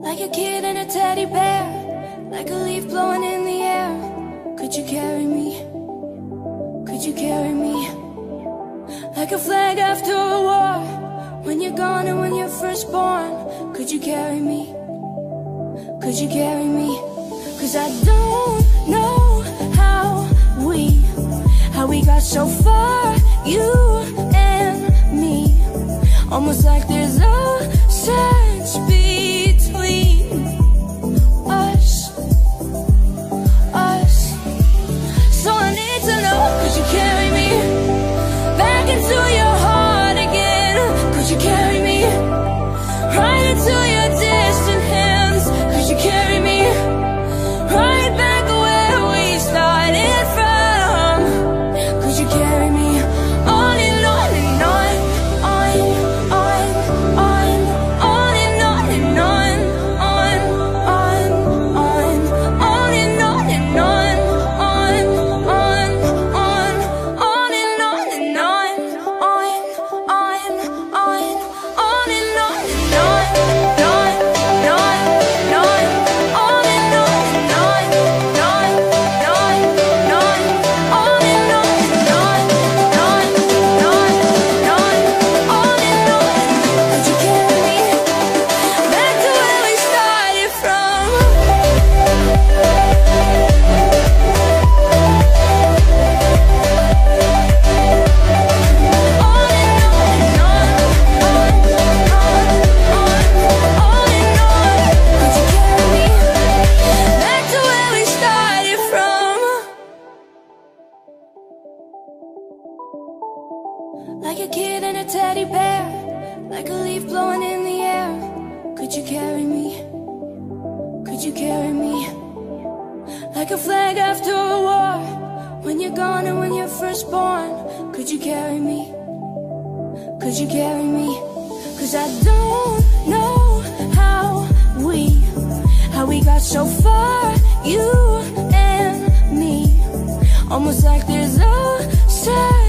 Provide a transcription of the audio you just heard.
Like a kid and a teddy bear, like a leaf blowing in the air. Could you carry me? Could you carry me? Like a flag after a war, when you're gone and when you're first born. Could you carry me? Could you carry me? Cause I don't know how we, how we got so far, you and me. Almost like there's a sense kid and a teddy bear, like a leaf blowing in the air. Could you carry me? Could you carry me? Like a flag after a war, when you're gone and when you're first born. Could you carry me? Could you carry me? Cause I don't know how we, how we got so far, you and me. Almost like there's a